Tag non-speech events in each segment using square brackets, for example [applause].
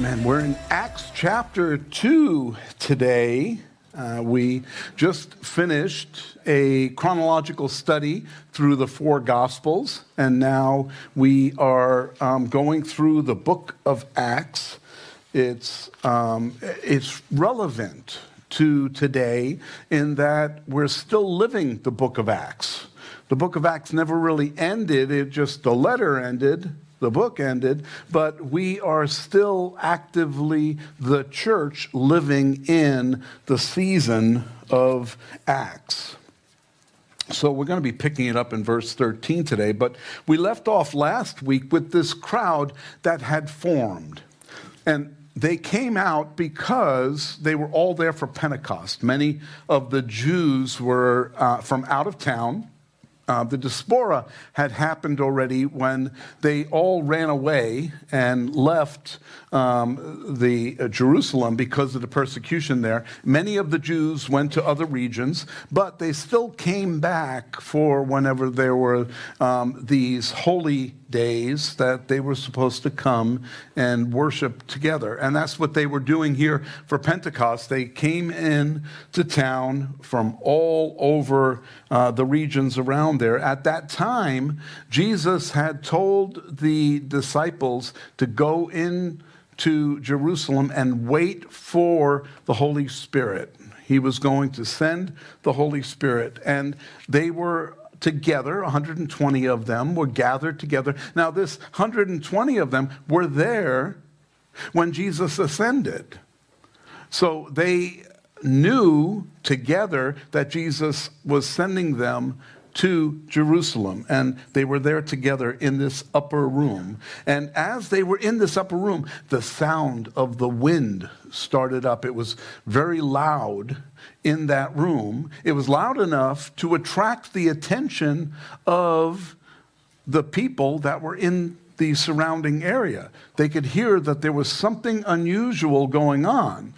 Amen. We're in Acts chapter 2 today. Uh, we just finished a chronological study through the four Gospels, and now we are um, going through the book of Acts. It's, um, it's relevant to today in that we're still living the book of Acts. The book of Acts never really ended, it just, the letter ended, the book ended, but we are still actively the church living in the season of Acts. So we're going to be picking it up in verse 13 today, but we left off last week with this crowd that had formed. And they came out because they were all there for Pentecost. Many of the Jews were uh, from out of town uh, the diaspora had happened already when they all ran away and left um, the uh, Jerusalem because of the persecution there. Many of the Jews went to other regions, but they still came back for whenever there were um, these holy days that they were supposed to come and worship together. And that's what they were doing here for Pentecost. They came in to town from all over uh, the regions around there. At that time, Jesus had told the disciples to go in to Jerusalem and wait for the Holy Spirit. He was going to send the Holy Spirit. And they were together, 120 of them were gathered together. Now, this 120 of them were there when Jesus ascended. So they knew together that Jesus was sending them to Jerusalem. And they were there together in this upper room. And as they were in this upper room, the sound of the wind started up. It was very loud in that room. It was loud enough to attract the attention of the people that were in the surrounding area. They could hear that there was something unusual going on.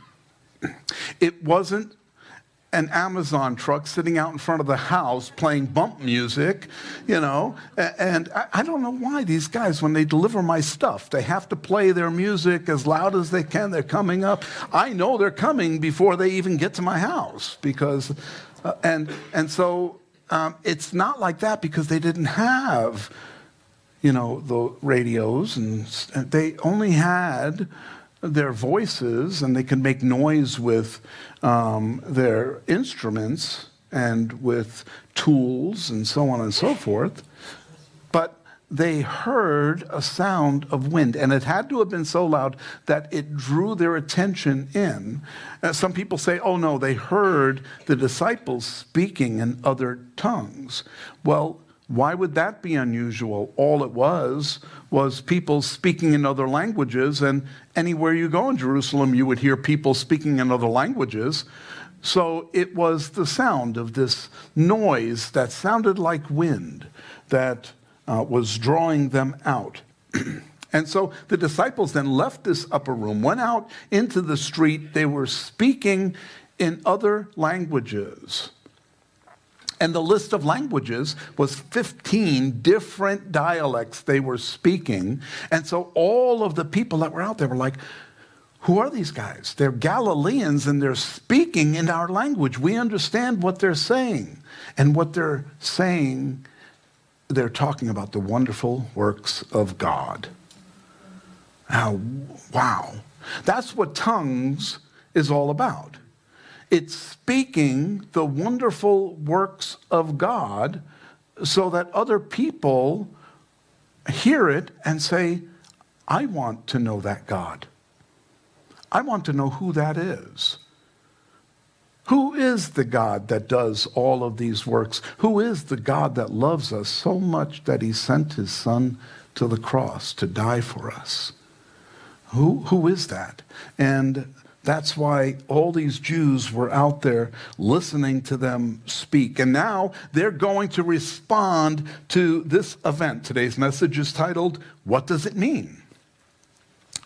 It wasn't an Amazon truck sitting out in front of the house playing bump music, you know. And I don't know why these guys, when they deliver my stuff, they have to play their music as loud as they can. They're coming up. I know they're coming before they even get to my house because, uh, and, and so um, it's not like that because they didn't have, you know, the radios and, and they only had their voices and they could make noise with um, their instruments and with tools and so on and so forth. But they heard a sound of wind, and it had to have been so loud that it drew their attention in. Uh, some people say, oh no, they heard the disciples speaking in other tongues. Well, why would that be unusual? All it was was people speaking in other languages, and anywhere you go in Jerusalem, you would hear people speaking in other languages. So it was the sound of this noise that sounded like wind that uh, was drawing them out. [clears throat] and so the disciples then left this upper room, went out into the street. They were speaking in other languages. And the list of languages was 15 different dialects they were speaking. And so all of the people that were out there were like, who are these guys? They're Galileans and they're speaking in our language. We understand what they're saying. And what they're saying, they're talking about the wonderful works of God. Now, wow. That's what tongues is all about. It's speaking the wonderful works of God so that other people hear it and say, I want to know that God. I want to know who that is. Who is the God that does all of these works? Who is the God that loves us so much that he sent his son to the cross to die for us? Who, who is that? And that's why all these Jews were out there listening to them speak. And now they're going to respond to this event. Today's message is titled, What Does It Mean?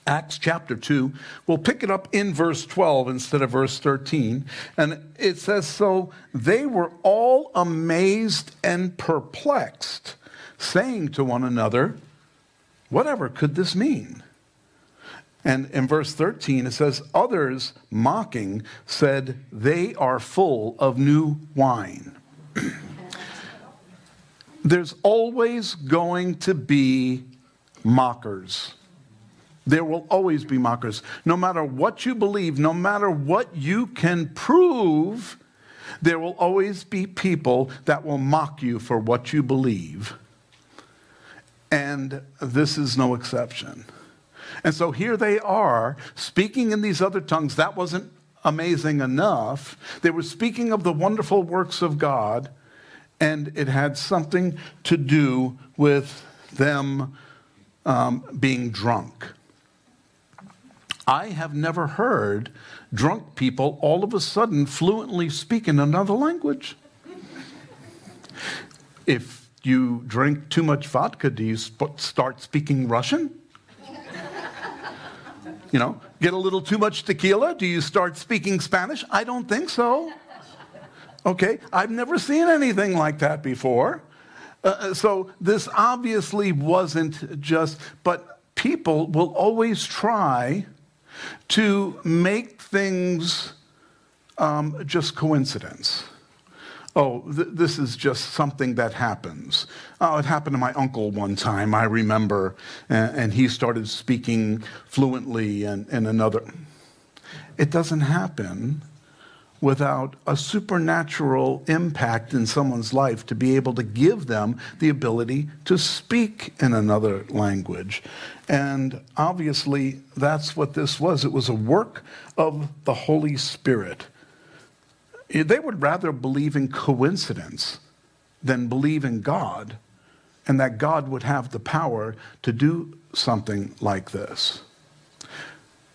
Acts chapter 2. We'll pick it up in verse 12 instead of verse 13. And it says, So they were all amazed and perplexed, saying to one another, Whatever could this mean? And in verse 13, it says, Others mocking said, They are full of new wine. [clears throat] There's always going to be mockers. There will always be mockers. No matter what you believe, no matter what you can prove, there will always be people that will mock you for what you believe. And this is no exception. And so here they are speaking in these other tongues. That wasn't amazing enough. They were speaking of the wonderful works of God, and it had something to do with them um, being drunk. I have never heard drunk people all of a sudden fluently speak in another language. If you drink too much vodka, do you sp- start speaking Russian? You know, get a little too much tequila? Do you start speaking Spanish? I don't think so. Okay, I've never seen anything like that before. Uh, uh, so this obviously wasn't just, but people will always try to make things um, just coincidence oh, th- this is just something that happens. Oh, it happened to my uncle one time, I remember, and, and he started speaking fluently in, in another. It doesn't happen without a supernatural impact in someone's life to be able to give them the ability to speak in another language. And obviously, that's what this was. It was a work of the Holy Spirit they would rather believe in coincidence than believe in God and that God would have the power to do something like this.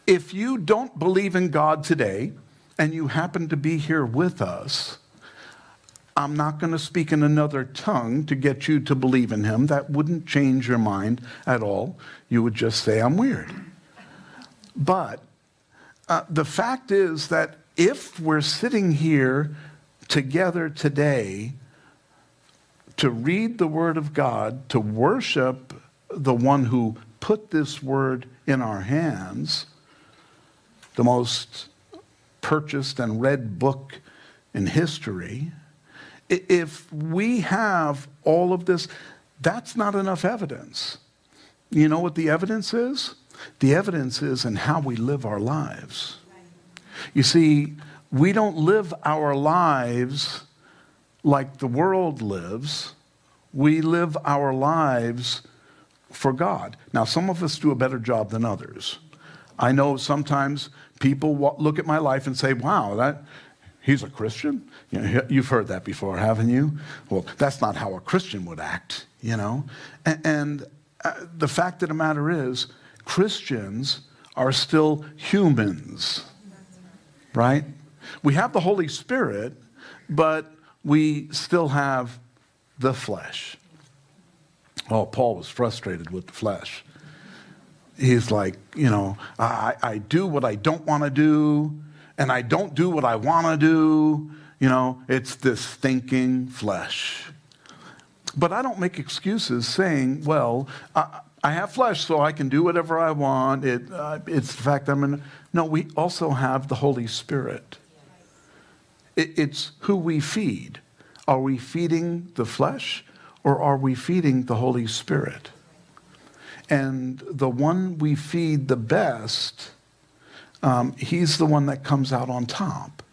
If you don't believe in God today and you happen to be here with us, I'm not going to speak in another tongue to get you to believe in him. That wouldn't change your mind at all. You would just say, I'm weird. But uh, the fact is that if we're sitting here together today to read the Word of God, to worship the one who put this Word in our hands, the most purchased and read book in history, if we have all of this, that's not enough evidence. You know what the evidence is? The evidence is in how we live our lives. You see, we don't live our lives like the world lives. We live our lives for God. Now, some of us do a better job than others. I know sometimes people look at my life and say, wow, that, he's a Christian? You know, you've heard that before, haven't you? Well, that's not how a Christian would act, you know? And, and uh, the fact of the matter is, Christians are still humans right? We have the Holy Spirit, but we still have the flesh. Oh, Paul was frustrated with the flesh. He's like, you know, I, I do what I don't want to do, and I don't do what I want to do. You know, it's this thinking flesh. But I don't make excuses saying, well, I, I have flesh, so I can do whatever I want. It, uh, it's the fact I'm in. No, we also have the Holy Spirit. It, it's who we feed. Are we feeding the flesh or are we feeding the Holy Spirit? And the one we feed the best, um, he's the one that comes out on top.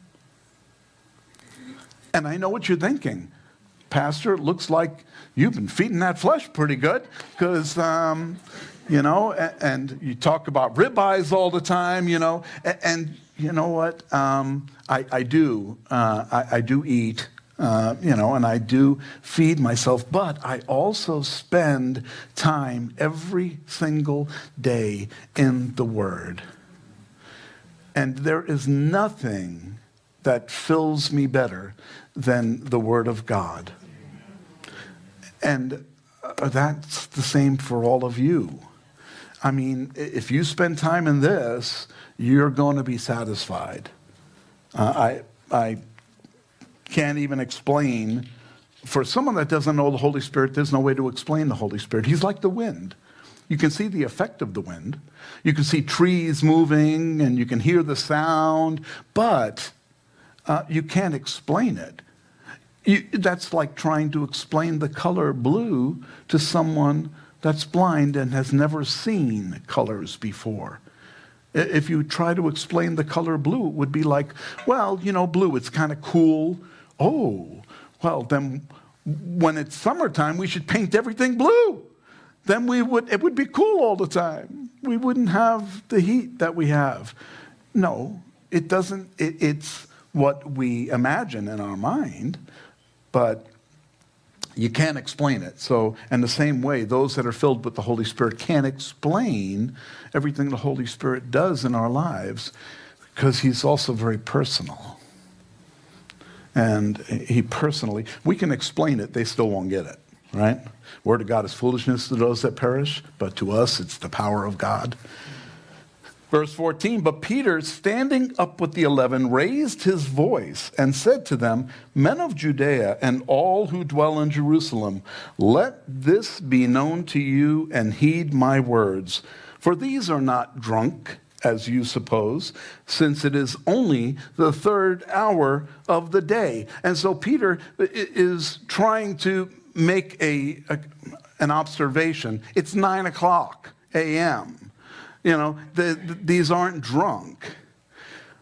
And I know what you're thinking. Pastor, it looks like you've been feeding that flesh pretty good because, um, you know, and, and, you talk about ribeyes all the time, you know, and, and you know what? Um, I, I, do. Uh, I, I, do eat. Uh, you know, and I do feed myself, but I also spend time every single day in the Word. And there is nothing that fills me better than the Word of God. And uh, that's the same for all of you. I mean, if you spend time in this, you're going to be satisfied. Uh, I, I can't even explain. For someone that doesn't know the Holy Spirit, there's no way to explain the Holy Spirit. He's like the wind. You can see the effect of the wind. You can see trees moving and you can hear the sound, but uh, you can't explain it. You, that's like trying to explain the color blue to someone that's blind and has never seen colors before. If you try to explain the color blue, it would be like, well, you know, blue, it's kind of cool. Oh, well, then when it's summertime, we should paint everything blue. Then we would, it would be cool all the time. We wouldn't have the heat that we have. No, it doesn't, it, it's what we imagine in our mind, but you can't explain it. So, in the same way, those that are filled with the Holy Spirit can't explain everything the Holy Spirit does in our lives because He's also very personal. And He personally, we can explain it, they still won't get it, right? Word of God is foolishness to those that perish, but to us it's the power of God. Verse 14, but Peter, standing up with the eleven, raised his voice and said to them, Men of Judea and all who dwell in Jerusalem, let this be known to you and heed my words. For these are not drunk, as you suppose, since it is only the third hour of the day. And so Peter is trying to make a, a an observation. It's nine o'clock a.m you know, the, the, these aren't drunk.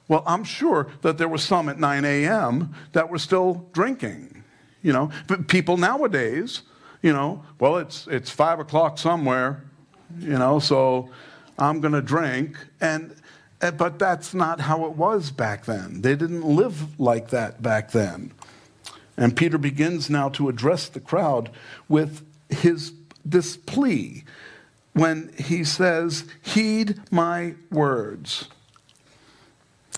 Well, I'm sure that there were some at 9 a.m. that were still drinking. You know, but people nowadays, you know, well, it's, it's 5 o'clock somewhere, you know, so I'm going to drink. And, eh, but that's not how it was back then. They didn't live like that back then. And Peter begins now to address the crowd with his, this plea when he says, Heed my words.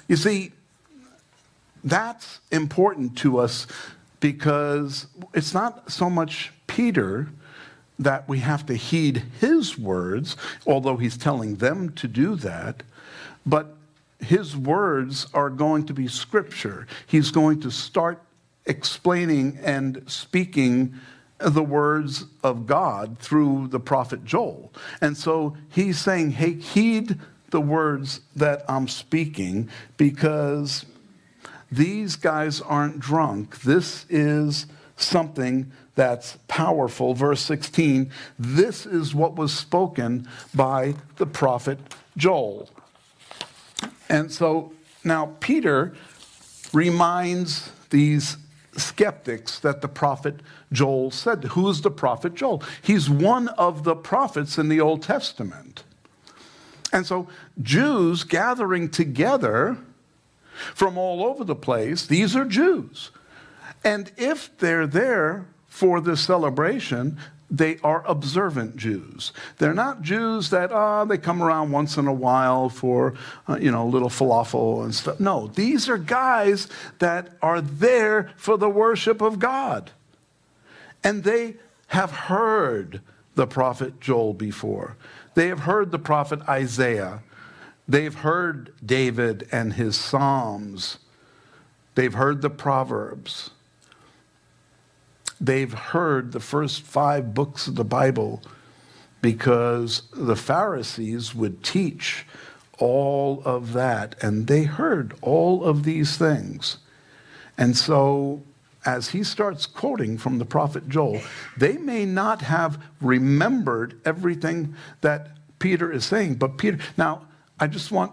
You see, that's important to us because it's not so much Peter that we have to heed his words, although he's telling them to do that, but his words are going to be scripture. He's going to start explaining and speaking the words of God through the prophet Joel. And so he's saying, hey, heed the words that I'm speaking because these guys aren't drunk. This is something that's powerful. Verse 16 this is what was spoken by the prophet Joel. And so now Peter reminds these skeptics that the prophet Joel said. Who's the prophet Joel? He's one of the prophets in the Old Testament. And so, Jews gathering together from all over the place, these are Jews. And if they're there for this celebration, they are observant Jews. They're not Jews that, ah, they come around once in a while for, uh, you know, a little falafel and stuff. No, these are guys that are there for the worship of God. And they have heard the prophet Joel before. They have heard the prophet Isaiah. They've heard David and his Psalms. They've heard the Proverbs they've heard the first five books of the Bible because the Pharisees would teach all of that, and they heard all of these things. And so, as he starts quoting from the prophet Joel, they may not have remembered everything that Peter is saying, but Peter, now, I just want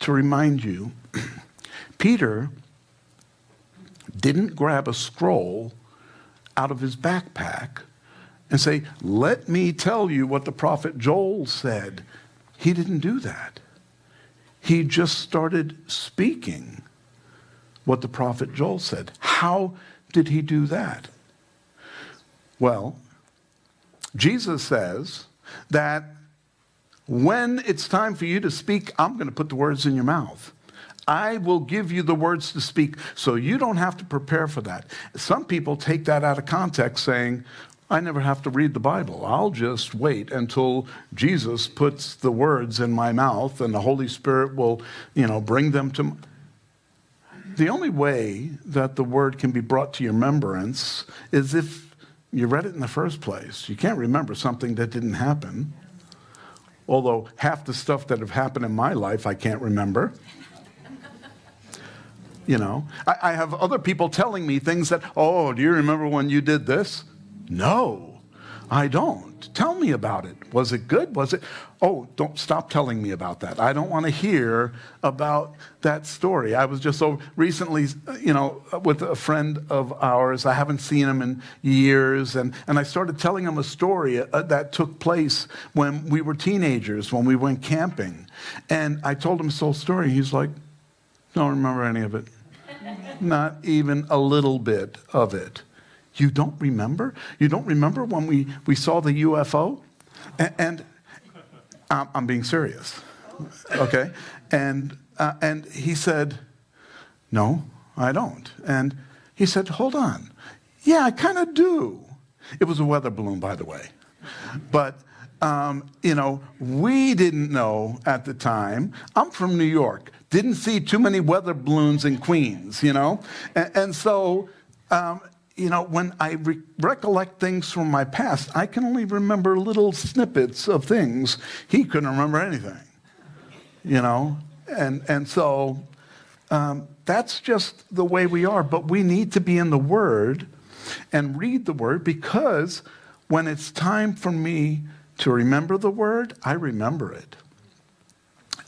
to remind you [clears throat] Peter didn't grab a scroll out of his backpack and say, Let me tell you what the prophet Joel said. He didn't do that. He just started speaking what the prophet Joel said. How did he do that? Well, Jesus says that when it's time for you to speak, I'm going to put the words in your mouth. I will give you the words to speak, so you don't have to prepare for that. Some people take that out of context, saying, I never have to read the Bible. I'll just wait until Jesus puts the words in my mouth and the Holy Spirit will, you know, bring them to The only way that the word can be brought to your remembrance is if you read it in the first place. You can't remember something that didn't happen. although half the stuff that have happened in my life I can't remember. You know, I, I have other people telling me things that, oh, do you remember when you did this? No, I don't. Tell me about it. Was it good? Was it? Oh, don't stop telling me about that. I don't want to hear about that story. I was just so recently, you know, with a friend of ours. I haven't seen him in years. And, and I started telling him a story uh, that took place when we were teenagers, when we went camping. And I told him this whole story. He's like, don't remember any of it. [laughs] Not even a little bit of it. You don't remember? You don't remember when we, we saw the UFO? And, and I'm, being serious. Okay? And, uh, and he said, No, I don't. And he said, Hold on. Yeah, I kind of do. It was a weather balloon, by the way. But, um, you know, we didn't know at the time. I'm from New York. Didn't see too many weather balloons in Queens, you know? And, and so, um, you know, when I re- recollect things from my past, I can only remember little snippets of things. He couldn't remember anything, you know? And, and so um, that's just the way we are. But we need to be in the Word and read the Word because when it's time for me to remember the Word, I remember it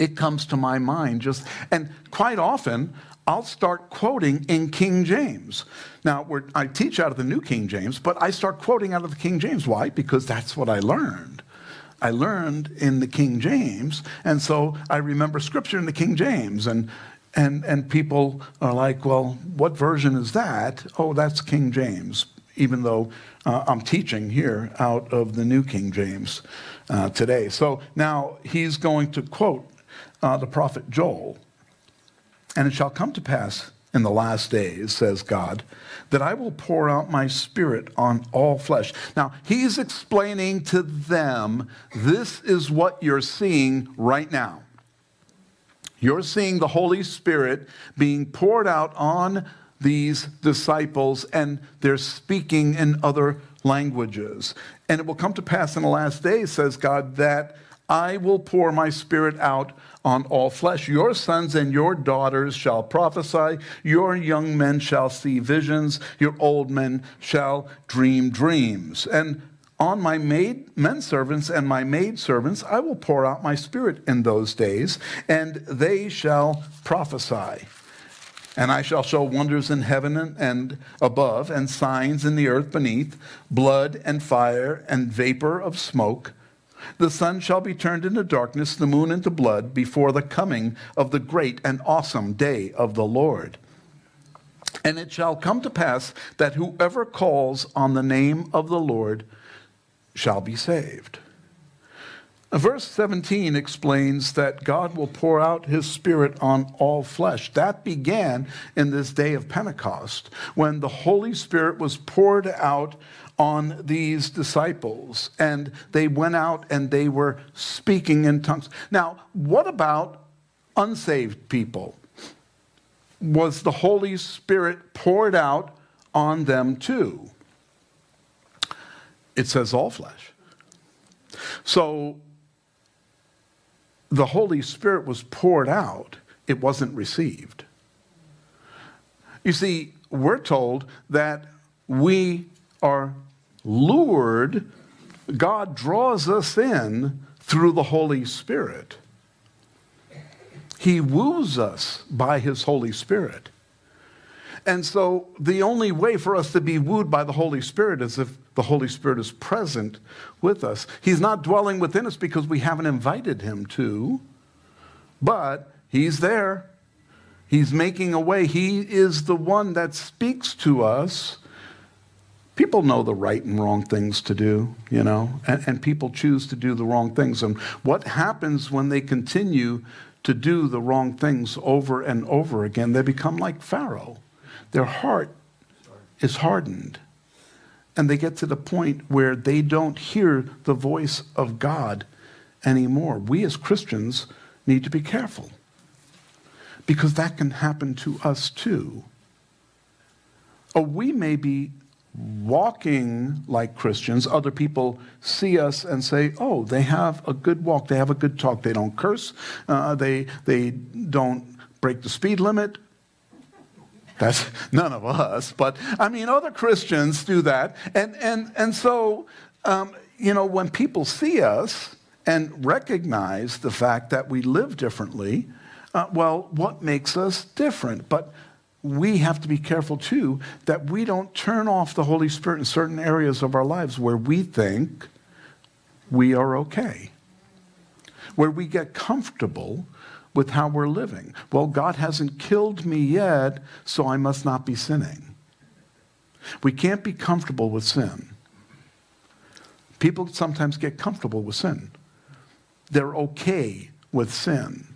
it comes to my mind just, and quite often, I'll start quoting in King James. Now, I teach out of the New King James, but I start quoting out of the King James. Why? Because that's what I learned. I learned in the King James, and so I remember scripture in the King James. And, and, and people are like, well, what version is that? Oh, that's King James, even though uh, I'm teaching here out of the New King James uh, today. So now he's going to quote uh, the prophet Joel. And it shall come to pass in the last days, says God, that I will pour out my spirit on all flesh. Now, he's explaining to them this is what you're seeing right now. You're seeing the Holy Spirit being poured out on these disciples, and they're speaking in other languages. And it will come to pass in the last days, says God, that I will pour my spirit out on all flesh. Your sons and your daughters shall prophesy, your young men shall see visions, your old men shall dream dreams. And on my maid men servants and my maid servants I will pour out my spirit in those days, and they shall prophesy. And I shall show wonders in heaven and above, and signs in the earth beneath, blood and fire and vapor of smoke. The sun shall be turned into darkness, the moon into blood, before the coming of the great and awesome day of the Lord. And it shall come to pass that whoever calls on the name of the Lord shall be saved. Verse 17 explains that God will pour out his Spirit on all flesh. That began in this day of Pentecost when the Holy Spirit was poured out on these disciples, and they went out and they were speaking in tongues. Now, what about unsaved people? Was the Holy Spirit poured out on them too? It says all flesh. So the Holy Spirit was poured out, it wasn't received. You see, we're told that we are lured, God draws us in through the Holy Spirit. He woos us by His Holy Spirit. And so the only way for us to be wooed by the Holy Spirit is if the Holy Spirit is present with us. He's not dwelling within us because we haven't invited Him to, but He's there. He's making a way. He is the one that speaks to us people know the right and wrong things to do, you know, and, and, people choose to do the wrong things. And what happens when they continue to do the wrong things over and over again? They become like Pharaoh. Their heart is hardened. And they get to the point where they don't hear the voice of God anymore. We as Christians need to be careful because that can happen to us too. Or we may be walking like Christians, other people see us and say, oh, they have a good walk, they have a good talk, they don't curse, uh, they, they don't break the speed limit. That's [laughs] none of us, but I mean, other Christians do that. And, and, and so, um, you know, when people see us and recognize the fact that we live differently, uh, well, what makes us different? But we have to be careful too that we don't turn off the Holy Spirit in certain areas of our lives where we think we are okay, where we get comfortable with how we're living. Well, God hasn't killed me yet, so I must not be sinning. We can't be comfortable with sin. People sometimes get comfortable with sin. They're okay with sin.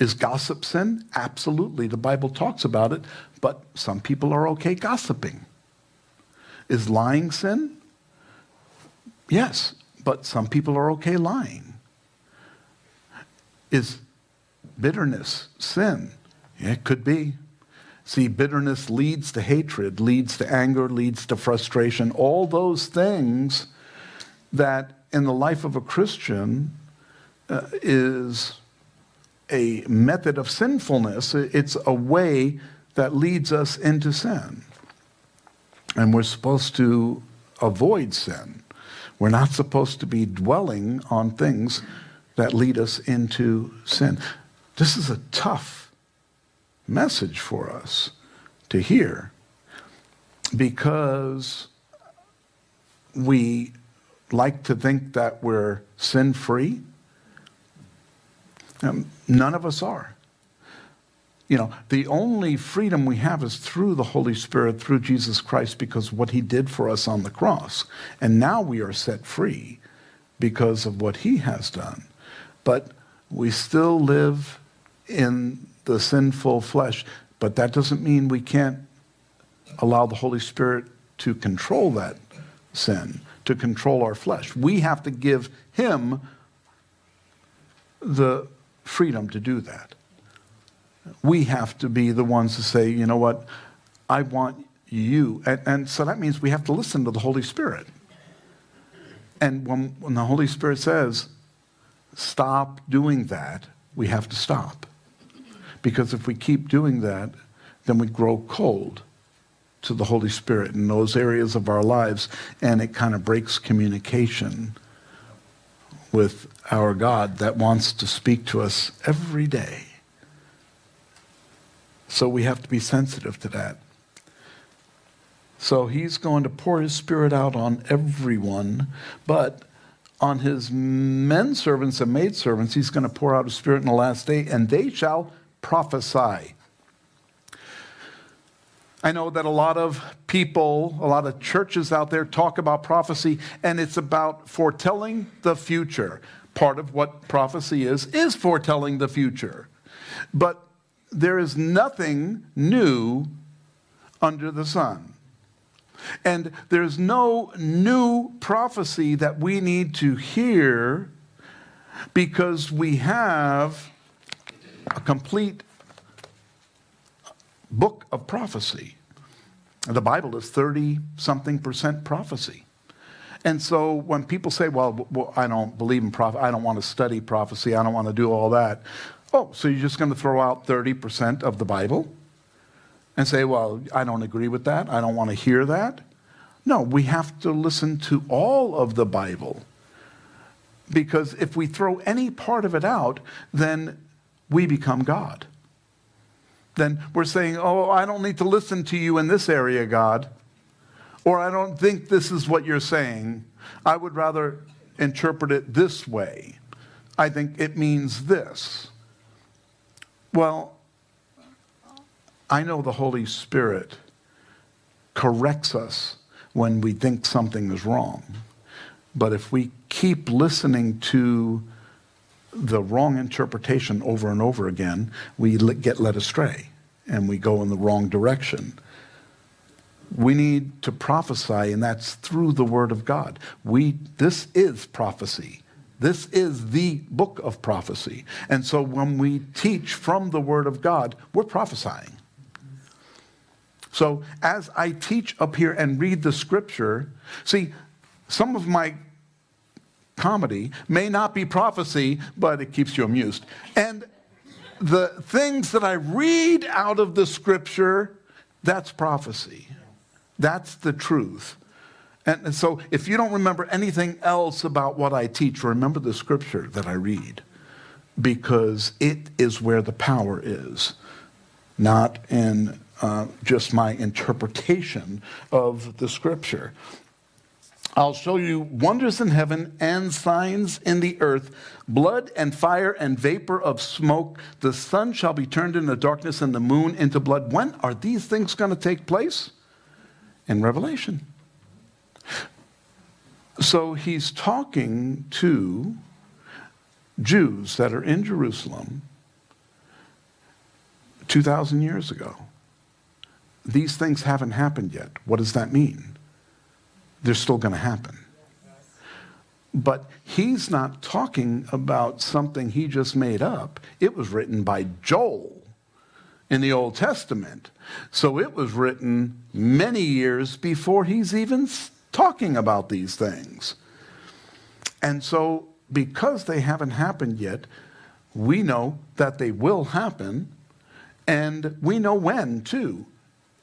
Is gossip sin? Absolutely. The Bible talks about it, but some people are okay gossiping. Is lying sin? Yes, but some people are okay lying. Is bitterness sin? Yeah, it could be. See, bitterness leads to hatred, leads to anger, leads to frustration. All those things that in the life of a Christian uh, is a method of sinfulness, it's a way that leads us into sin. And we're supposed to avoid sin. We're not supposed to be dwelling on things that lead us into sin. This is a tough message for us to hear because we like to think that we're sin free um, none of us are. You know, the only freedom we have is through the Holy Spirit, through Jesus Christ, because what he did for us on the cross. And now we are set free because of what he has done. But we still live in the sinful flesh. But that doesn't mean we can't allow the Holy Spirit to control that sin, to control our flesh. We have to give him the freedom to do that. We have to be the ones to say, you know what, I want you. And, and so that means we have to listen to the Holy Spirit. And when, when the Holy Spirit says, stop doing that, we have to stop. Because if we keep doing that, then we grow cold to the Holy Spirit in those areas of our lives, and it kind of breaks communication with our God that wants to speak to us every day. So we have to be sensitive to that. So he's going to pour his spirit out on everyone, but on his men servants and maid servants, he's going to pour out his spirit in the last day, and they shall prophesy. I know that a lot of people, a lot of churches out there talk about prophecy, and it's about foretelling the future. Part of what prophecy is, is foretelling the future. But there is nothing new under the sun. And there's no new prophecy that we need to hear because we have a complete book of prophecy. The Bible is 30 something percent prophecy. And so when people say, well, well I don't believe in prophecy, I don't want to study prophecy, I don't want to do all that. Oh, so you're just going to throw out 30% of the Bible and say, well, I don't agree with that, I don't want to hear that? No, we have to listen to all of the Bible. Because if we throw any part of it out, then we become God then we're saying, oh, I don't need to listen to you in this area, God. Or I don't think this is what you're saying. I would rather interpret it this way. I think it means this. Well, I know the Holy Spirit corrects us when we think something is wrong. But if we keep listening to the wrong interpretation over and over again, we get led astray and we go in the wrong direction. We need to prophesy, and that's through the Word of God. We, this is prophecy. This is the book of prophecy. And so when we teach from the Word of God, we're prophesying. So as I teach up here and read the scripture, see, some of my comedy may not be prophecy, but it keeps you amused. And the things that I read out of the scripture, that's prophecy. That's the truth. And so if you don't remember anything else about what I teach, remember the scripture that I read because it is where the power is, not in uh, just my interpretation of the scripture. I'll show you wonders in heaven and signs in the earth blood and fire and vapor of smoke. The sun shall be turned into darkness and the moon into blood. When are these things going to take place? In Revelation. So he's talking to Jews that are in Jerusalem 2,000 years ago. These things haven't happened yet. What does that mean? They're still going to happen. But he's not talking about something he just made up. It was written by Joel in the Old Testament. So it was written many years before he's even talking about these things. And so, because they haven't happened yet, we know that they will happen, and we know when, too,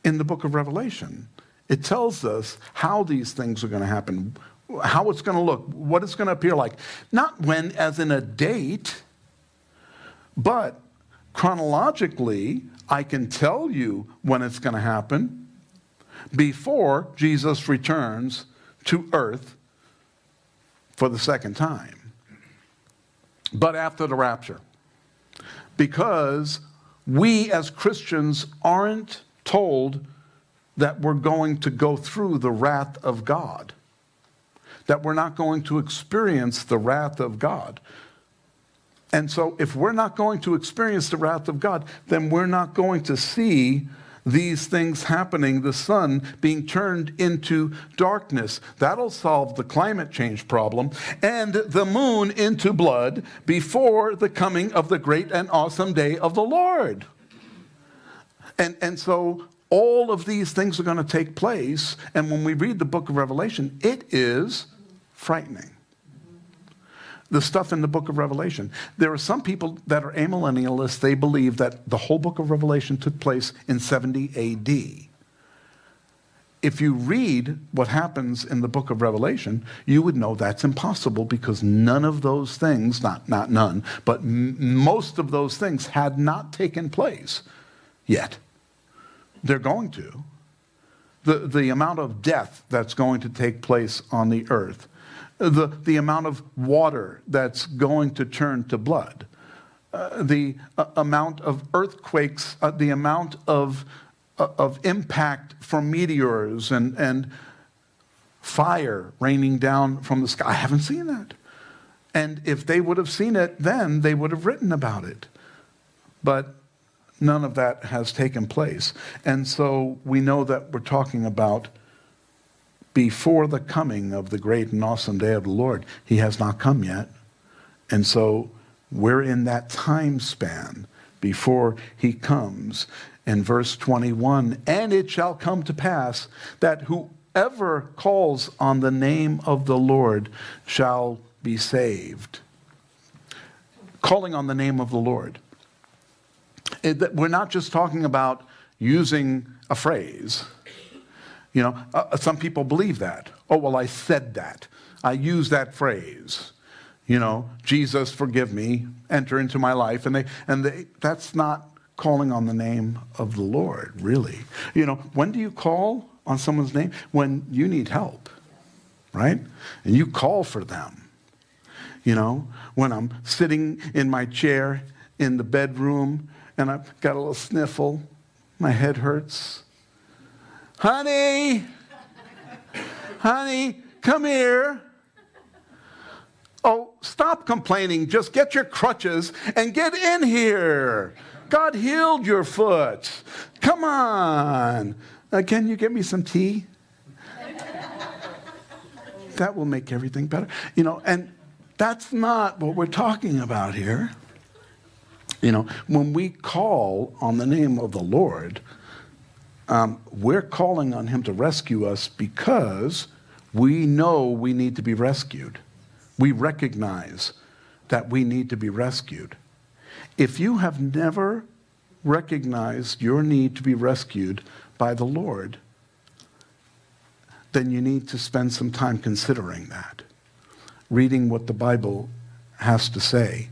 in the book of Revelation. It tells us how these things are going to happen, how it's going to look, what it's going to appear like. Not when, as in a date, but chronologically, I can tell you when it's going to happen before Jesus returns to earth for the second time, but after the rapture. Because we as Christians aren't told that we're going to go through the wrath of God, that we're not going to experience the wrath of God. And so, if we're not going to experience the wrath of God, then we're not going to see these things happening, the sun being turned into darkness. That'll solve the climate change problem, and the moon into blood before the coming of the great and awesome day of the Lord. And, and so all of these things are going to take place. And when we read the book of Revelation, it is frightening the stuff in the book of Revelation. There are some people that are amillennialists, they believe that the whole book of Revelation took place in 70 AD. If you read what happens in the book of Revelation, you would know that's impossible because none of those things, not, not none, but m- most of those things had not taken place yet. They're going to. The, the amount of death that's going to take place on the earth the, the amount of water that's going to turn to blood, uh, the uh, amount of earthquakes, uh, the amount of, uh, of impact from meteors and, and fire raining down from the sky. I haven't seen that. And if they would have seen it then, they would have written about it. But none of that has taken place. And so we know that we're talking about before the coming of the great and awesome day of the Lord. He has not come yet. And so we're in that time span before he comes. In verse 21, and it shall come to pass that whoever calls on the name of the Lord shall be saved. Calling on the name of the Lord. It, we're not just talking about using a phrase you know, uh, uh, some people believe that. Oh, well, I said that. I used that phrase. You know, Jesus, forgive me, enter into my life. And, they, and they, that's not calling on the name of the Lord, really. You know, when do you call on someone's name? When you need help, right? And you call for them. You know, when I'm sitting in my chair in the bedroom and I've got a little sniffle, my head hurts, Honey, honey, come here. Oh, stop complaining. Just get your crutches and get in here. God healed your foot. Come on. Uh, can you get me some tea? that will make everything better. You know, and that's not what we're talking about here. You know, when we call on the name of the Lord, um, we're calling on him to rescue us because we know we need to be rescued. We recognize that we need to be rescued. If you have never recognized your need to be rescued by the Lord, then you need to spend some time considering that, reading what the Bible has to say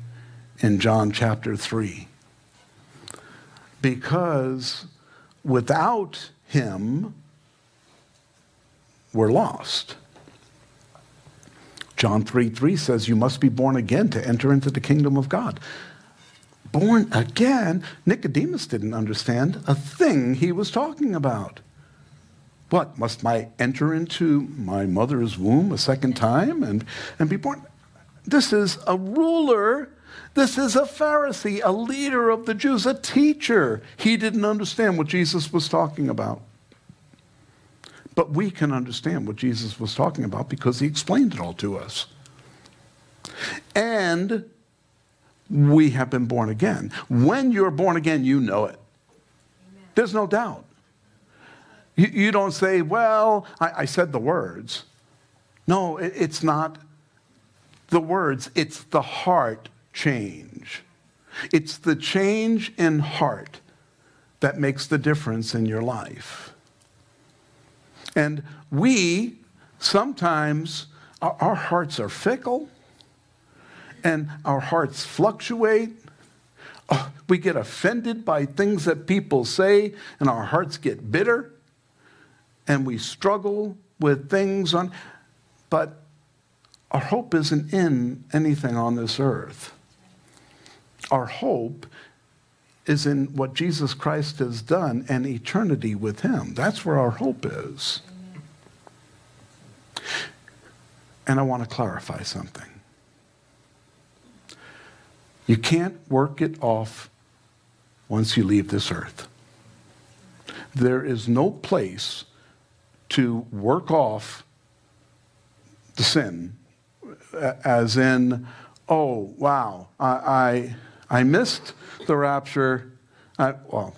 in John chapter 3. Because without him, we're lost. John 3 3 says, You must be born again to enter into the kingdom of God. Born again? Nicodemus didn't understand a thing he was talking about. What? Must I enter into my mother's womb a second time and, and be born? This is a ruler. This is a Pharisee, a leader of the Jews, a teacher. He didn't understand what Jesus was talking about. But we can understand what Jesus was talking about because he explained it all to us. And we have been born again. When you're born again, you know it. There's no doubt. You, you don't say, well, I, I, said the words. No, it, it's not the words, it's the heart change. It's the change in heart that makes the difference in your life. And we sometimes, our, hearts are fickle and our hearts fluctuate. Oh, we get offended by things that people say, and our hearts get bitter, and we struggle with things on. But our hope isn't in anything on this earth. Our hope is in what Jesus Christ has done and eternity with Him. That's where our hope is. And I want to clarify something. You can't work it off once you leave this earth. There is no place to work off the sin, as in, oh, wow, I, I, I missed the rapture. I, well,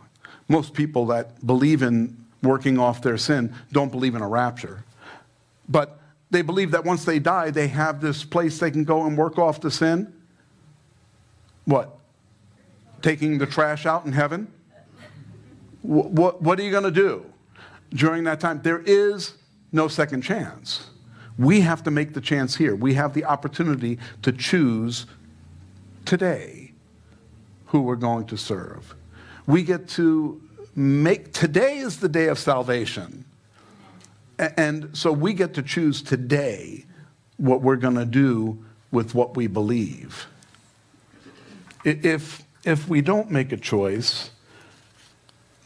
most people that believe in working off their sin don't believe in a rapture. But they believe that once they die, they have this place they can go and work off the sin. What? Taking the trash out in heaven? What, what, what are you going to do during that time? There is no second chance. We have to make the chance here. We have the opportunity to choose today who we're going to serve. We get to make, today is the day of salvation. And so we get to choose today what we're going to do with what we believe. If, if we don't make a choice,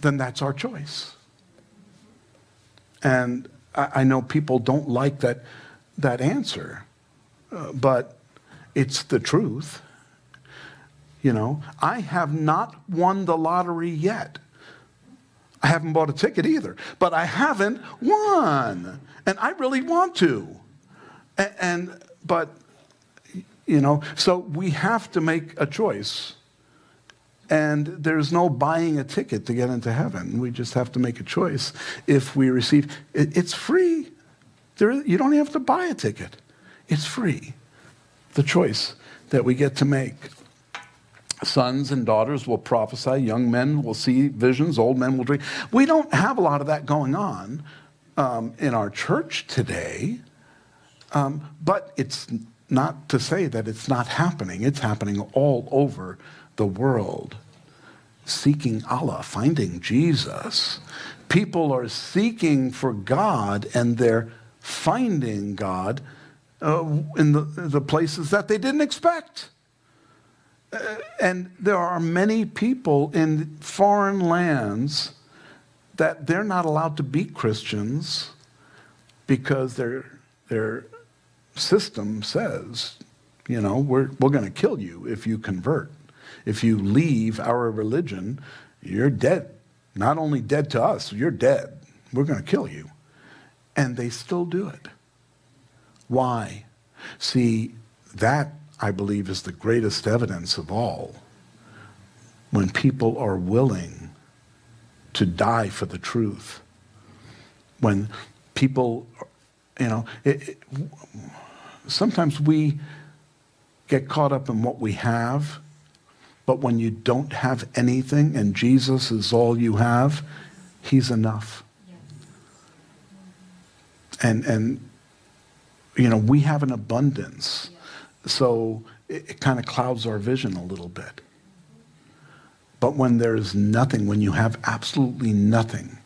then that's our choice. And I, I know people don't like that, that answer, uh, but it's the truth. You know, I have not won the lottery yet. I haven't bought a ticket either, but I haven't won. And I really want to. And, and, but, you know, so we have to make a choice. And there's no buying a ticket to get into heaven. We just have to make a choice if we receive. It, it's free. There, you don't have to buy a ticket. It's free. The choice that we get to make. Sons and daughters will prophesy, young men will see visions, old men will dream. We don't have a lot of that going on um, in our church today, um, but it's not to say that it's not happening. It's happening all over the world. Seeking Allah, finding Jesus. People are seeking for God and they're finding God uh, in the, the places that they didn't expect. And there are many people in foreign lands that they're not allowed to be Christians because their, their system says, you know, we're, we're going to kill you if you convert. If you leave our religion, you're dead. Not only dead to us, you're dead. We're going to kill you. And they still do it. Why? See, that I believe, is the greatest evidence of all. When people are willing to die for the truth. When people, you know, it, it, sometimes we get caught up in what we have, but when you don't have anything and Jesus is all you have, He's enough. And, and you know, we have an abundance. So it, it kind of clouds our vision a little bit. But when there's nothing, when you have absolutely nothing,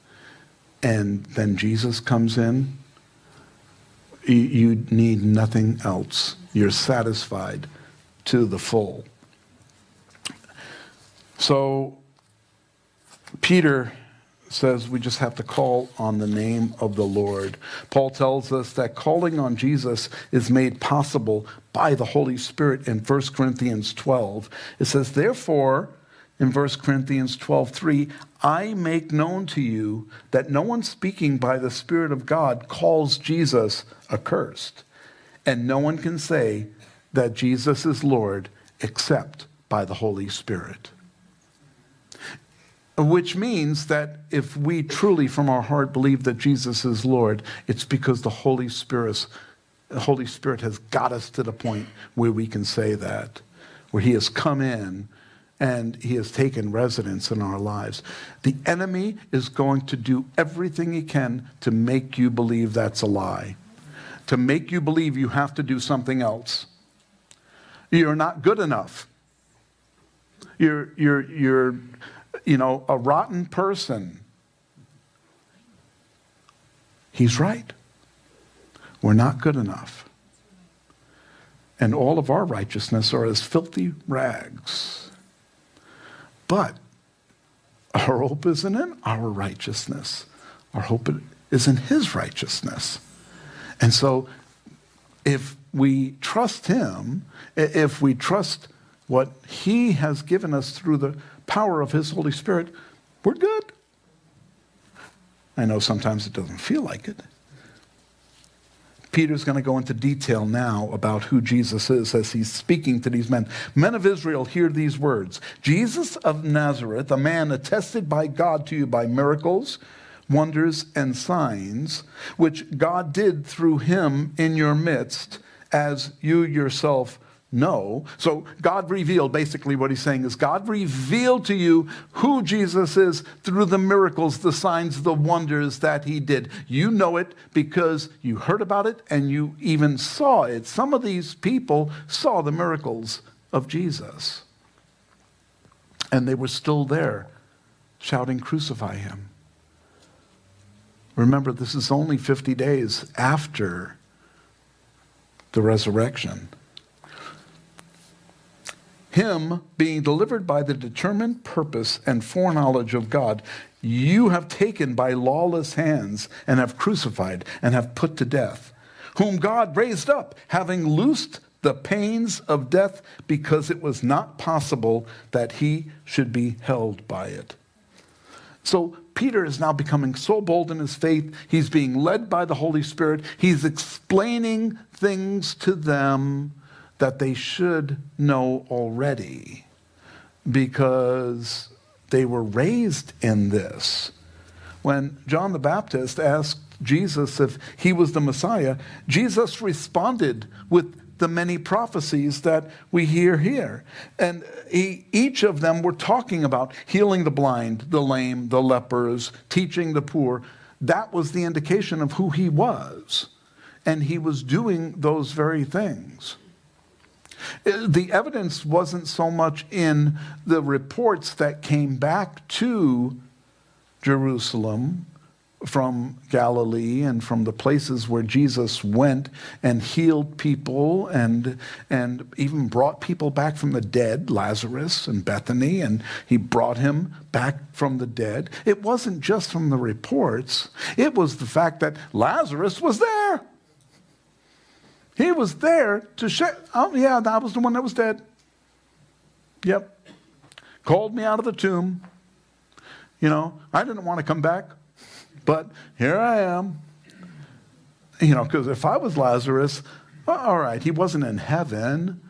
and then Jesus comes in, you, you need nothing else. You're satisfied to the full. So Peter says we just have to call on the name of the Lord. Paul tells us that calling on Jesus is made possible by the Holy Spirit in 1 Corinthians 12. It says, Therefore, in 1 Corinthians 12:3, I make known to you that no one speaking by the Spirit of God calls Jesus accursed, and no one can say that Jesus is Lord except by the Holy Spirit. Which means that if we truly from our heart believe that Jesus is Lord, it's because the Holy Spirit, the Holy Spirit has got us to the point where we can say that, where He has come in and He has taken residence in our lives. The enemy is going to do everything he can to make you believe that's a lie, to make you believe you have to do something else. You're not good enough. You're, you're, you're you know, a rotten person. He's right. We're not good enough. And all of our righteousness are as filthy rags. But our hope isn't in our righteousness. Our hope is in His righteousness. And so if we trust Him, if we trust what He has given us through the power of His Holy Spirit, we're good. I know sometimes it doesn't feel like it. Peter's going to go into detail now about who Jesus is as he's speaking to these men. Men of Israel, hear these words Jesus of Nazareth, a man attested by God to you by miracles, wonders, and signs, which God did through him in your midst, as you yourself know. So God revealed, basically what he's saying is God revealed to you who Jesus is through the miracles, the signs, the wonders that he did. You know it because you heard about it and you even saw it. Some of these people saw the miracles of Jesus. And they were still there shouting, Crucify him. Remember, this is only 50 days after the resurrection him being delivered by the determined purpose and foreknowledge of God, you have taken by lawless hands and have crucified and have put to death, whom God raised up, having loosed the pains of death because it was not possible that he should be held by it. So Peter is now becoming so bold in his faith. He's being led by the Holy Spirit. He's explaining things to them that they should know already because they were raised in this. When John the Baptist asked Jesus if he was the Messiah, Jesus responded with the many prophecies that we hear here. And he, each of them were talking about healing the blind, the lame, the lepers, teaching the poor. That was the indication of who he was. And he was doing those very things. The evidence wasn't so much in the reports that came back to Jerusalem from Galilee and from the places where Jesus went and healed people and, and even brought people back from the dead, Lazarus and Bethany, and he brought him back from the dead. It wasn't just from the reports, it was the fact that Lazarus was there. He was there to show, oh, yeah, that was the one that was dead. Yep. Called me out of the tomb. You know, I didn't want to come back, but here I am. You know, because if I was Lazarus, all right, he wasn't in heaven.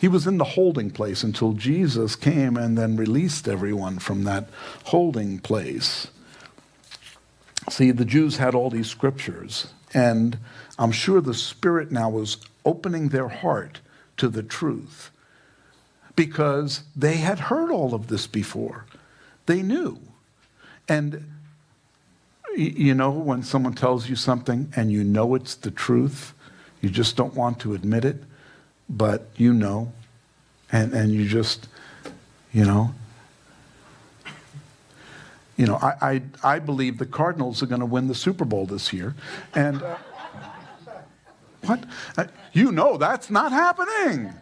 He was in the holding place until Jesus came and then released everyone from that holding place. See, the Jews had all these scriptures, and I'm sure the Spirit now was opening their heart to the truth because they had heard all of this before. They knew. And you know, when someone tells you something and you know it's the truth, you just don't want to admit it, but you know, and, and you just, you know. You know, I, I, I believe the Cardinals are going to win the Super Bowl this year. And what? Uh, you know that's not happening,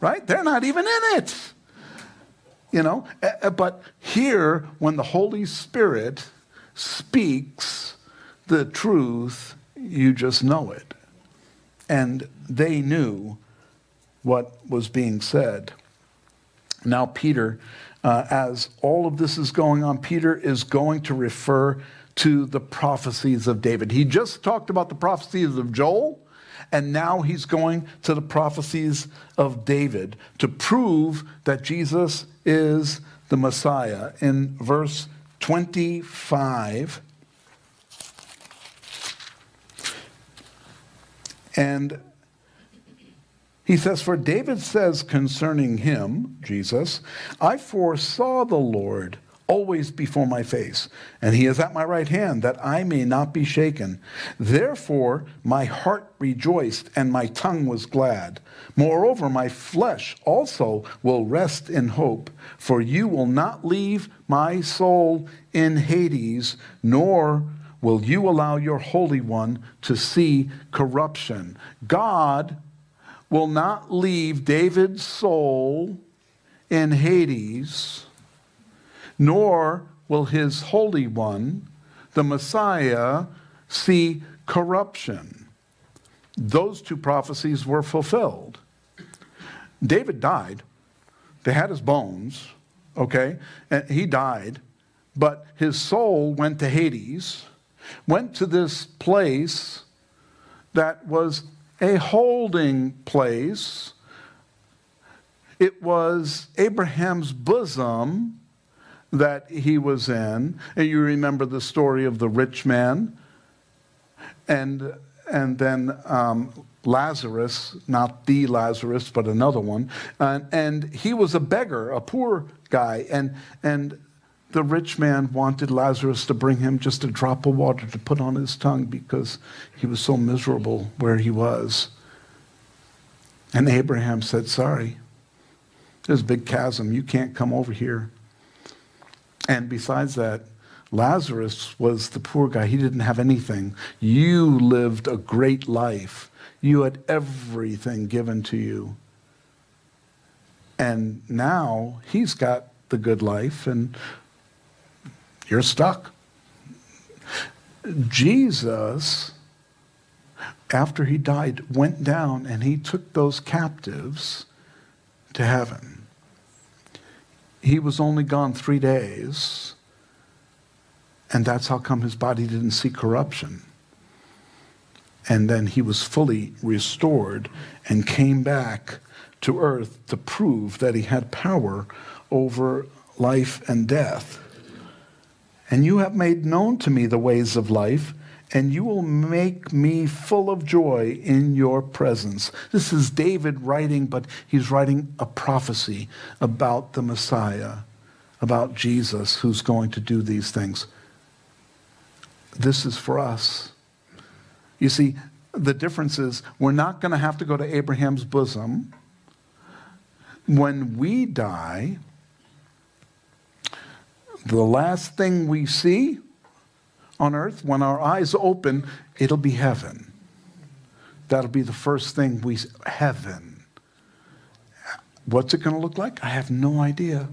right? They're not even in it. You know, uh, uh but here, when the Holy Spirit speaks the truth, you just know it. And they knew what was being said. Now, Peter, uh, as all of this is going on, Peter is going to refer to the prophecies of David. He just talked about the prophecies of Joel, and now he's going to the prophecies of David to prove that Jesus is the Messiah. In verse 25. And he says, For David says concerning him, Jesus, I foresaw the Lord always before my face, and he is at my right hand, that I may not be shaken. Therefore my heart rejoiced, and my tongue was glad. Moreover, my flesh also will rest in hope, for you will not leave my soul in Hades, nor will you allow your Holy One to see corruption. God will not leave David's soul in Hades nor will his Holy One, the Messiah, see corruption. Those two prophecies were fulfilled. David died. They had his bones, okay? And he died, but his soul went to Hades, went to this place that was a holding place. It was Abraham's bosom that he was in. And you remember the story of the rich man. And, and then um, Lazarus, not the Lazarus, but another one. And, and he was a beggar, a poor guy. And, and the rich man wanted Lazarus to bring him just a drop of water to put on his tongue because he was so miserable where he was. And Abraham said, Sorry, there's a big chasm. You can't come over here. And besides that, Lazarus was the poor guy. He didn't have anything. You lived a great life. You had everything given to you. And now he's got the good life, and you're stuck. Jesus, after he died, went down and he took those captives to heaven he was only gone three days, and that's how come his body didn't see corruption. And then he was fully restored and came back to earth to prove that he had power over life and death. And you have made known to me the ways of life and you will make me full of joy in your presence. This is David writing, but he's writing a prophecy about the Messiah, about Jesus who's going to do these things. This is for us. You see, the difference is we're not going to have to go to Abraham's bosom. When we die, the last thing we see on earth, when our eyes open, it'll be heaven. That'll be the first thing we heaven. What's it going to look like? I have no idea.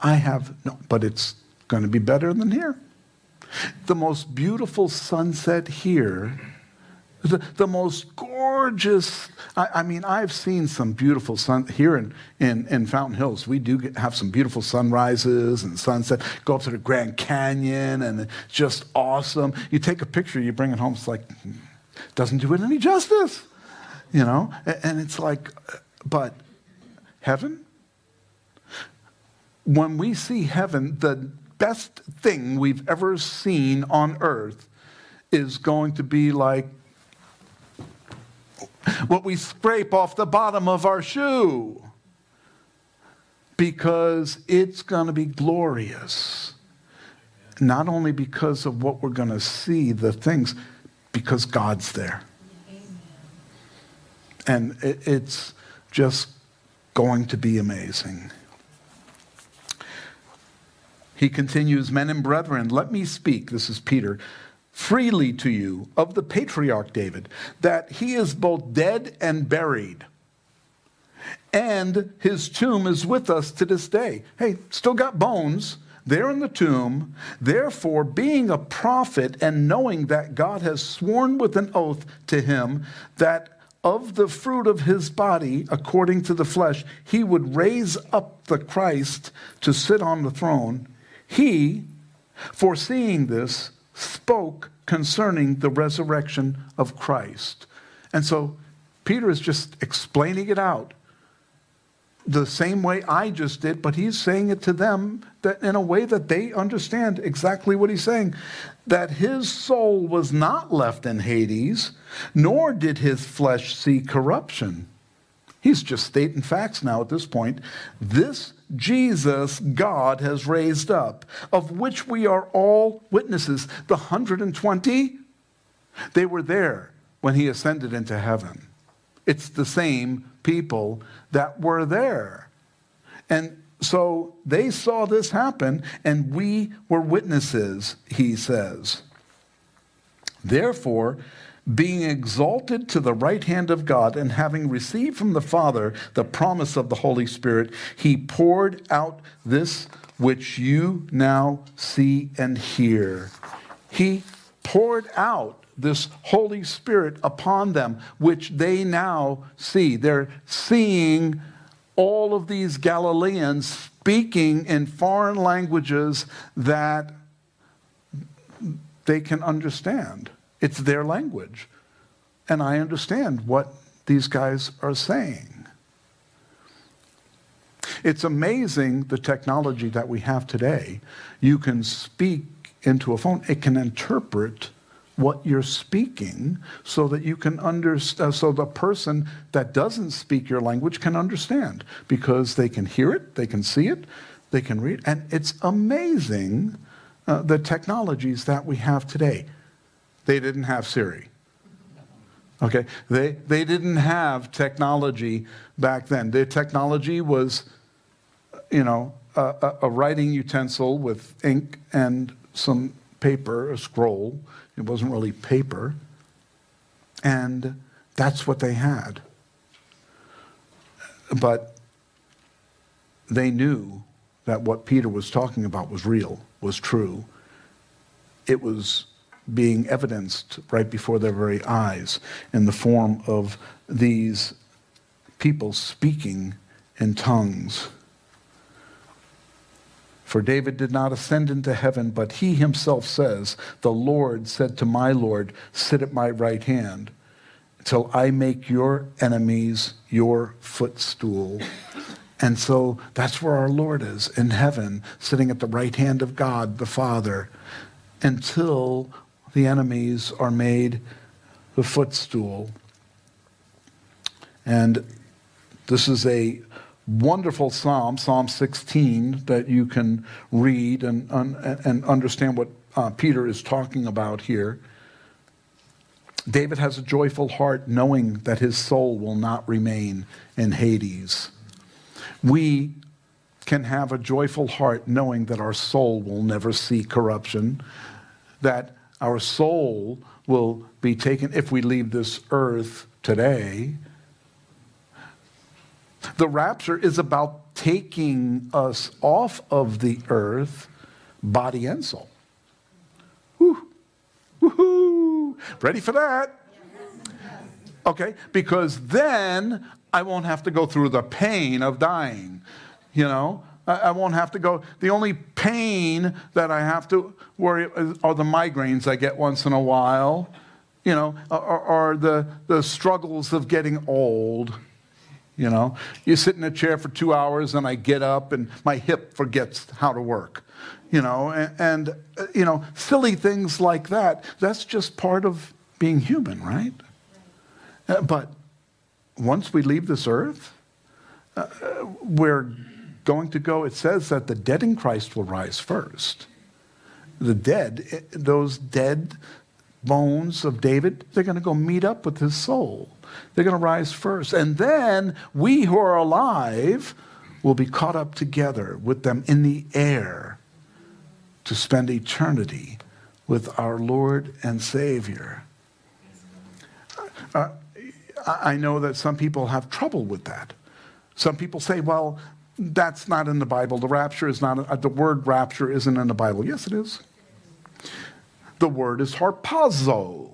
I have no, but it's going to be better than here. The most beautiful sunset here the, the most gorgeous, I, I, mean, I've seen some beautiful sun here in, in, in Fountain Hills. We do get, have some beautiful sunrises and sunset. Go up to the Grand Canyon and it's just awesome. You take a picture, you bring it home, it's like, doesn't do it any justice, you know? And, and it's like, but heaven? When we see heaven, the best thing we've ever seen on earth is going to be like what we scrape off the bottom of our shoe because it's going to be glorious. Not only because of what we're going to see, the things, because God's there. And it's just going to be amazing. He continues, Men and brethren, let me speak. This is Peter freely to you of the patriarch David, that he is both dead and buried. And his tomb is with us to this day. Hey, still got bones. They're in the tomb. Therefore, being a prophet and knowing that God has sworn with an oath to him that of the fruit of his body, according to the flesh, he would raise up the Christ to sit on the throne, he, foreseeing this, spoke concerning the resurrection of Christ. And so Peter is just explaining it out the same way I just did, but he's saying it to them that in a way that they understand exactly what he's saying. That his soul was not left in Hades, nor did his flesh see corruption. He's just stating facts now at this point. This Jesus God has raised up, of which we are all witnesses. The 120, they were there when he ascended into heaven. It's the same people that were there. And so they saw this happen, and we were witnesses, he says. Therefore, being exalted to the right hand of God, and having received from the Father the promise of the Holy Spirit, he poured out this which you now see and hear. He poured out this Holy Spirit upon them, which they now see. They're seeing all of these Galileans speaking in foreign languages that they can understand. It's their language. And I understand what these guys are saying. It's amazing the technology that we have today. You can speak into a phone, it can interpret what you're speaking so that you can understand, uh, so the person that doesn't speak your language can understand because they can hear it, they can see it, they can read. And it's amazing uh, the technologies that we have today. They didn't have Siri. Okay, they, they didn't have technology back then. Their technology was, you know, a, a, writing utensil with ink and some paper, a scroll. It wasn't really paper. And that's what they had. But they knew that what Peter was talking about was real, was true. It was being evidenced right before their very eyes in the form of these people speaking in tongues. For David did not ascend into heaven, but he himself says, The Lord said to my Lord, Sit at my right hand till I make your enemies your footstool. And so that's where our Lord is in heaven, sitting at the right hand of God the Father, until the enemies are made the footstool. And this is a wonderful psalm, Psalm 16, that you can read and, and understand what uh, Peter is talking about here. David has a joyful heart knowing that his soul will not remain in Hades. We can have a joyful heart knowing that our soul will never see corruption, that our soul will be taken if we leave this earth today. The rapture is about taking us off of the earth, body and soul. Woo. Woohoo! Ready for that? Okay, because then I won't have to go through the pain of dying. You know, I won't have to go. The only pain that I have to worry are the migraines I get once in a while, you know, or, or the, the struggles of getting old, You know, you sit in a chair for two hours and I get up and my hip forgets how to work. You know, and, and you know, silly things like that. That's just part of being human, right? Uh, but once we leave this earth, uh, we're going to go, it says that the dead in Christ will rise first. The dead, eh, those dead bones of David, they're going to go meet up with his soul. They're going to rise first. And then we who are alive will be caught up together with them in the air to spend eternity with our Lord and Savior. Uh, I know that some people have trouble with that. Some people say, well, that's not in the Bible. The rapture is not, uh, the word rapture isn't in the Bible. Yes, it is. The word is harpazo.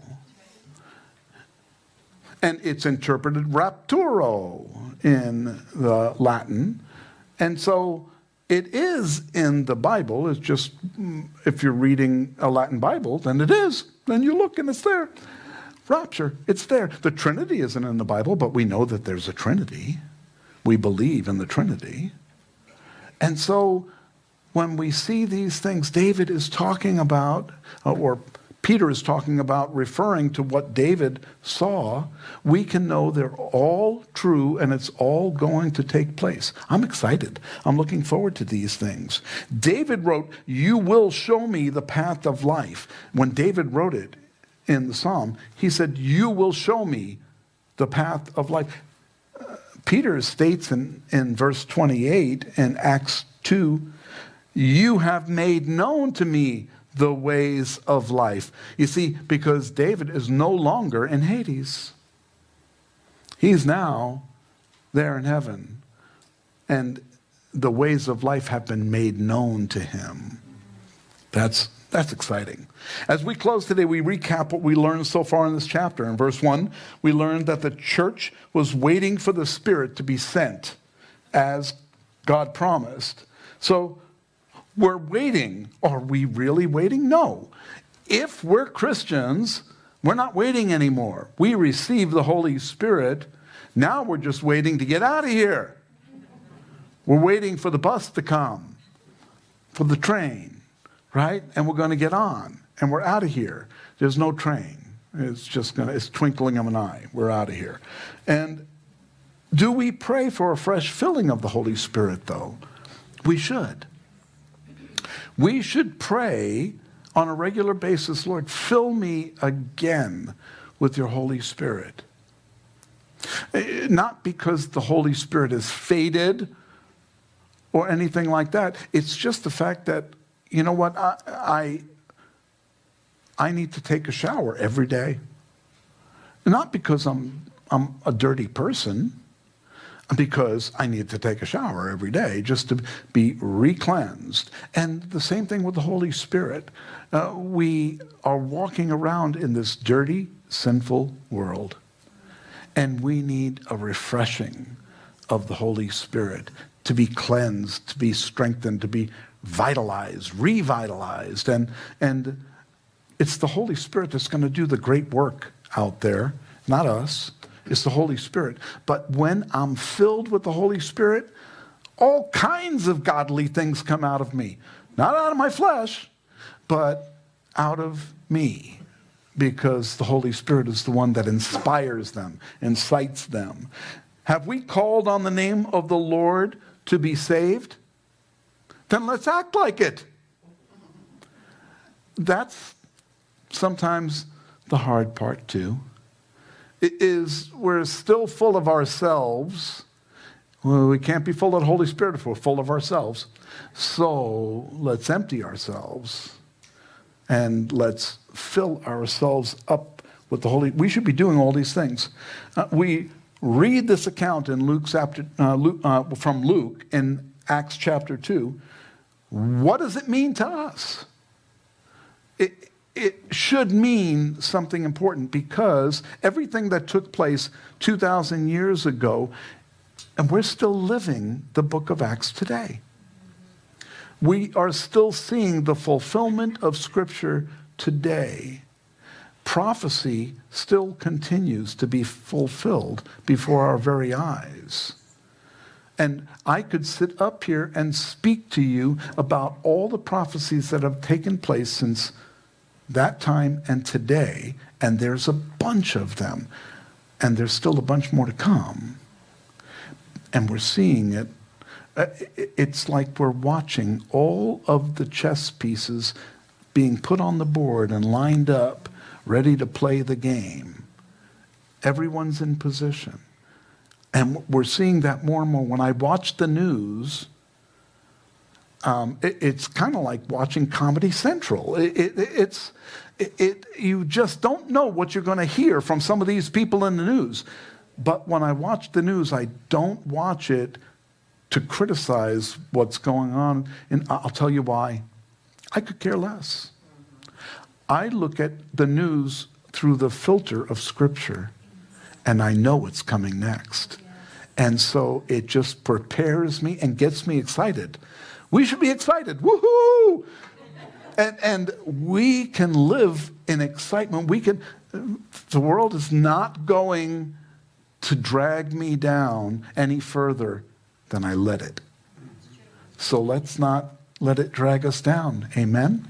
And it's interpreted rapturo in the Latin. And so it is in the Bible. It's just, mm, if you're reading a Latin Bible, then it is. Then you look and it's there. Rapture, it's there. The Trinity isn't in the Bible, but we know that there's a Trinity. We believe in the Trinity. And so when we see these things, David is talking about, uh, or Peter is talking about referring to what David saw, we can know they're all true and it's all going to take place. I'm excited. I'm looking forward to these things. David wrote, You will show me the path of life. When David wrote it in the psalm, he said, You will show me the path of life. Peter states in, in verse 28 in Acts 2 You have made known to me the ways of life. You see, because David is no longer in Hades, he's now there in heaven. And the ways of life have been made known to him. That's, that's exciting. As we close today, we recap what we learned so far in this chapter. In verse 1, we learned that the church was waiting for the Spirit to be sent as God promised. So we're waiting. Are we really waiting? No. If we're Christians, we're not waiting anymore. We receive the Holy Spirit. Now we're just waiting to get out of here. We're waiting for the bus to come, for the train, right? And we're going to get on, and we're out of here. There's no train. It's just to, it's twinkling of an eye. We're out of here. And do we pray for a fresh filling of the Holy Spirit, though? We should. We should pray on a regular basis, Lord, fill me again with your Holy Spirit. Eh, not because the Holy Spirit is faded or anything like that. It's just the fact that, you know what, I, I, I need to take a shower every day. Not because I'm, I'm a dirty person because I need to take a shower every day just to be recleansed. And the same thing with the Holy Spirit. Uh, we are walking around in this dirty, sinful world, and we need a refreshing of the Holy Spirit to be cleansed, to be strengthened, to be vitalized, revitalized. And, and it's the Holy Spirit that's going to do the great work out there, not us. It's the Holy Spirit. But when I'm filled with the Holy Spirit, all kinds of godly things come out of me. Not out of my flesh, but out of me. Because the Holy Spirit is the one that inspires them, incites them. Have we called on the name of the Lord to be saved? Then let's act like it. That's sometimes the hard part, too is we're still full of ourselves. Well, we can't be full of the Holy Spirit if we're full of ourselves. So let's empty ourselves and let's fill ourselves up with the Holy. We should be doing all these things. Uh, we read this account in Luke uh, Luke, uh, from Luke in Acts chapter 2. What does it mean to us? It, it should mean something important because everything that took place 2,000 years ago, and we're still living the book of Acts today. We are still seeing the fulfillment of Scripture today. prophecy still continues to be fulfilled before our very eyes. And I could sit up here and speak to you about all the prophecies that have taken place since that time and today, and there's a bunch of them, and there's still a bunch more to come. And we're seeing it. Uh, it's like we're watching all of the chess pieces being put on the board and lined up, ready to play the game. Everyone's in position. And we're seeing that more and more. When I watch the news, um, it, it's kind of like watching Comedy Central. It, it, it's, it, you just don't know what you're going to hear from some of these people in the news. But when I watch the news, I don't watch it to criticize what's going on. And I'll tell you why. I could care less. I look at the news through the filter of Scripture, and I know what's coming next. And so it just prepares me and gets me excited. We should be excited. Woohoo! And, and we can live in excitement. We can, the world is not going to drag me down any further than I let it. So let's not let it drag us down. Amen?